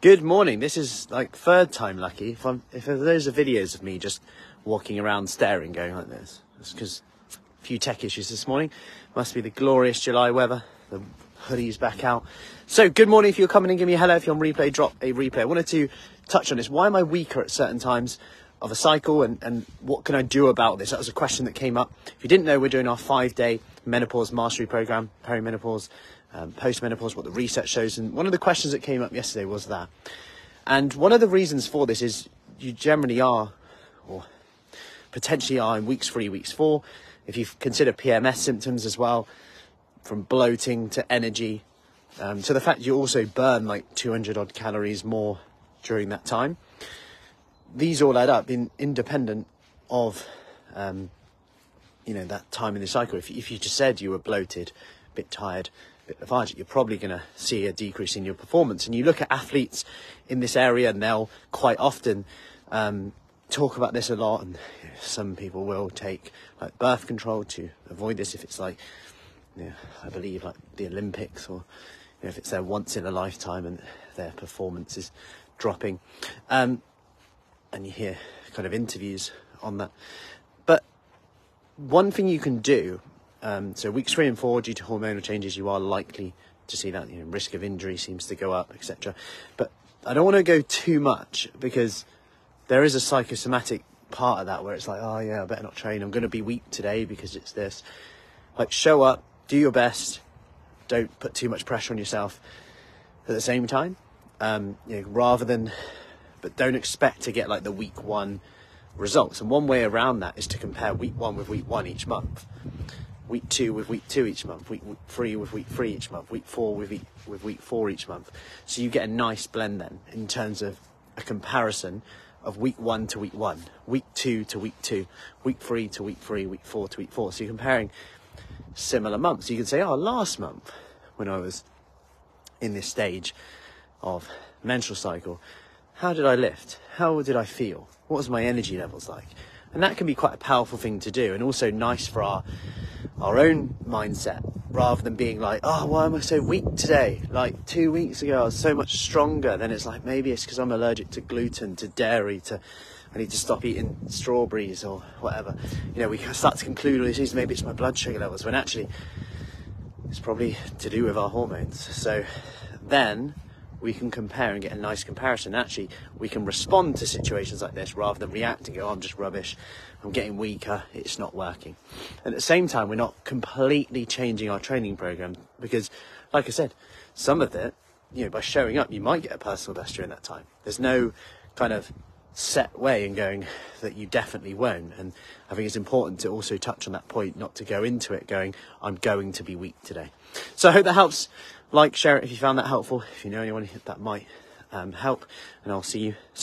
Good morning. This is like third time lucky. If I'm, if there's a videos of me just walking around staring, going like this, it's because a few tech issues this morning. Must be the glorious July weather. The hoodie's back out. So good morning. If you're coming in, give me a hello. If you're on replay, drop a replay. I wanted to touch on this. Why am I weaker at certain times of a cycle, and and what can I do about this? That was a question that came up. If you didn't know, we're doing our five day menopause mastery program, perimenopause um, post-menopause, what the research shows. And one of the questions that came up yesterday was that. And one of the reasons for this is you generally are, or potentially are in weeks three, weeks four. If you consider PMS symptoms as well, from bloating to energy, um, to the fact you also burn like 200 odd calories more during that time. These all add up in independent of, um, you know, that time in the cycle. If, if you just said you were bloated, a bit tired, a bit lethargic, you're probably going to see a decrease in your performance. And you look at athletes in this area, and they'll quite often um, talk about this a lot. And some people will take like birth control to avoid this if it's like, you know, I believe like the Olympics or you know, if it's their once in a lifetime and their performance is dropping. Um, and you hear kind of interviews on that. But one thing you can do um, so weeks three and four, due to hormonal changes, you are likely to see that you know, risk of injury seems to go up, etc. But I don't want to go too much because there is a psychosomatic part of that where it's like, oh yeah, I better not train. I'm going to be weak today because it's this. Like show up, do your best, don't put too much pressure on yourself. At the same time, um, you know, rather than, but don't expect to get like the week one results. And one way around that is to compare week one with week one each month week two with week two each month, week, three with week three each month, week four with week, with week four each month. So you get a nice blend then in terms of a comparison of week one to week one, week two to week two, week three to week three, week four to week four. So you're comparing similar months. You can say, oh, last month when I was in this stage of menstrual cycle, how did I lift? How did I feel? What was my energy levels like? And that can be quite a powerful thing to do and also nice for our our own mindset rather than being like, oh, why am I so weak today? Like two weeks ago, I was so much stronger. Then it's like, maybe it's because I'm allergic to gluten, to dairy, to I need to stop eating strawberries or whatever. You know, we start to conclude all these things. Maybe it's my blood sugar levels when actually it's probably to do with our hormones. So then we can compare and get a nice comparison. Actually, we can respond to situations like this rather than react and go, oh, I'm just rubbish, I'm getting weaker, it's not working. And at the same time, we're not completely changing our training program because, like I said, some of it, you know, by showing up, you might get a personal best during that time. There's no kind of set way and going that you definitely won't. And I think it's important to also touch on that point, not to go into it going, I'm going to be weak today. So I hope that helps. Like, share it if you found that helpful. If you know anyone that might um, help, and I'll see you soon.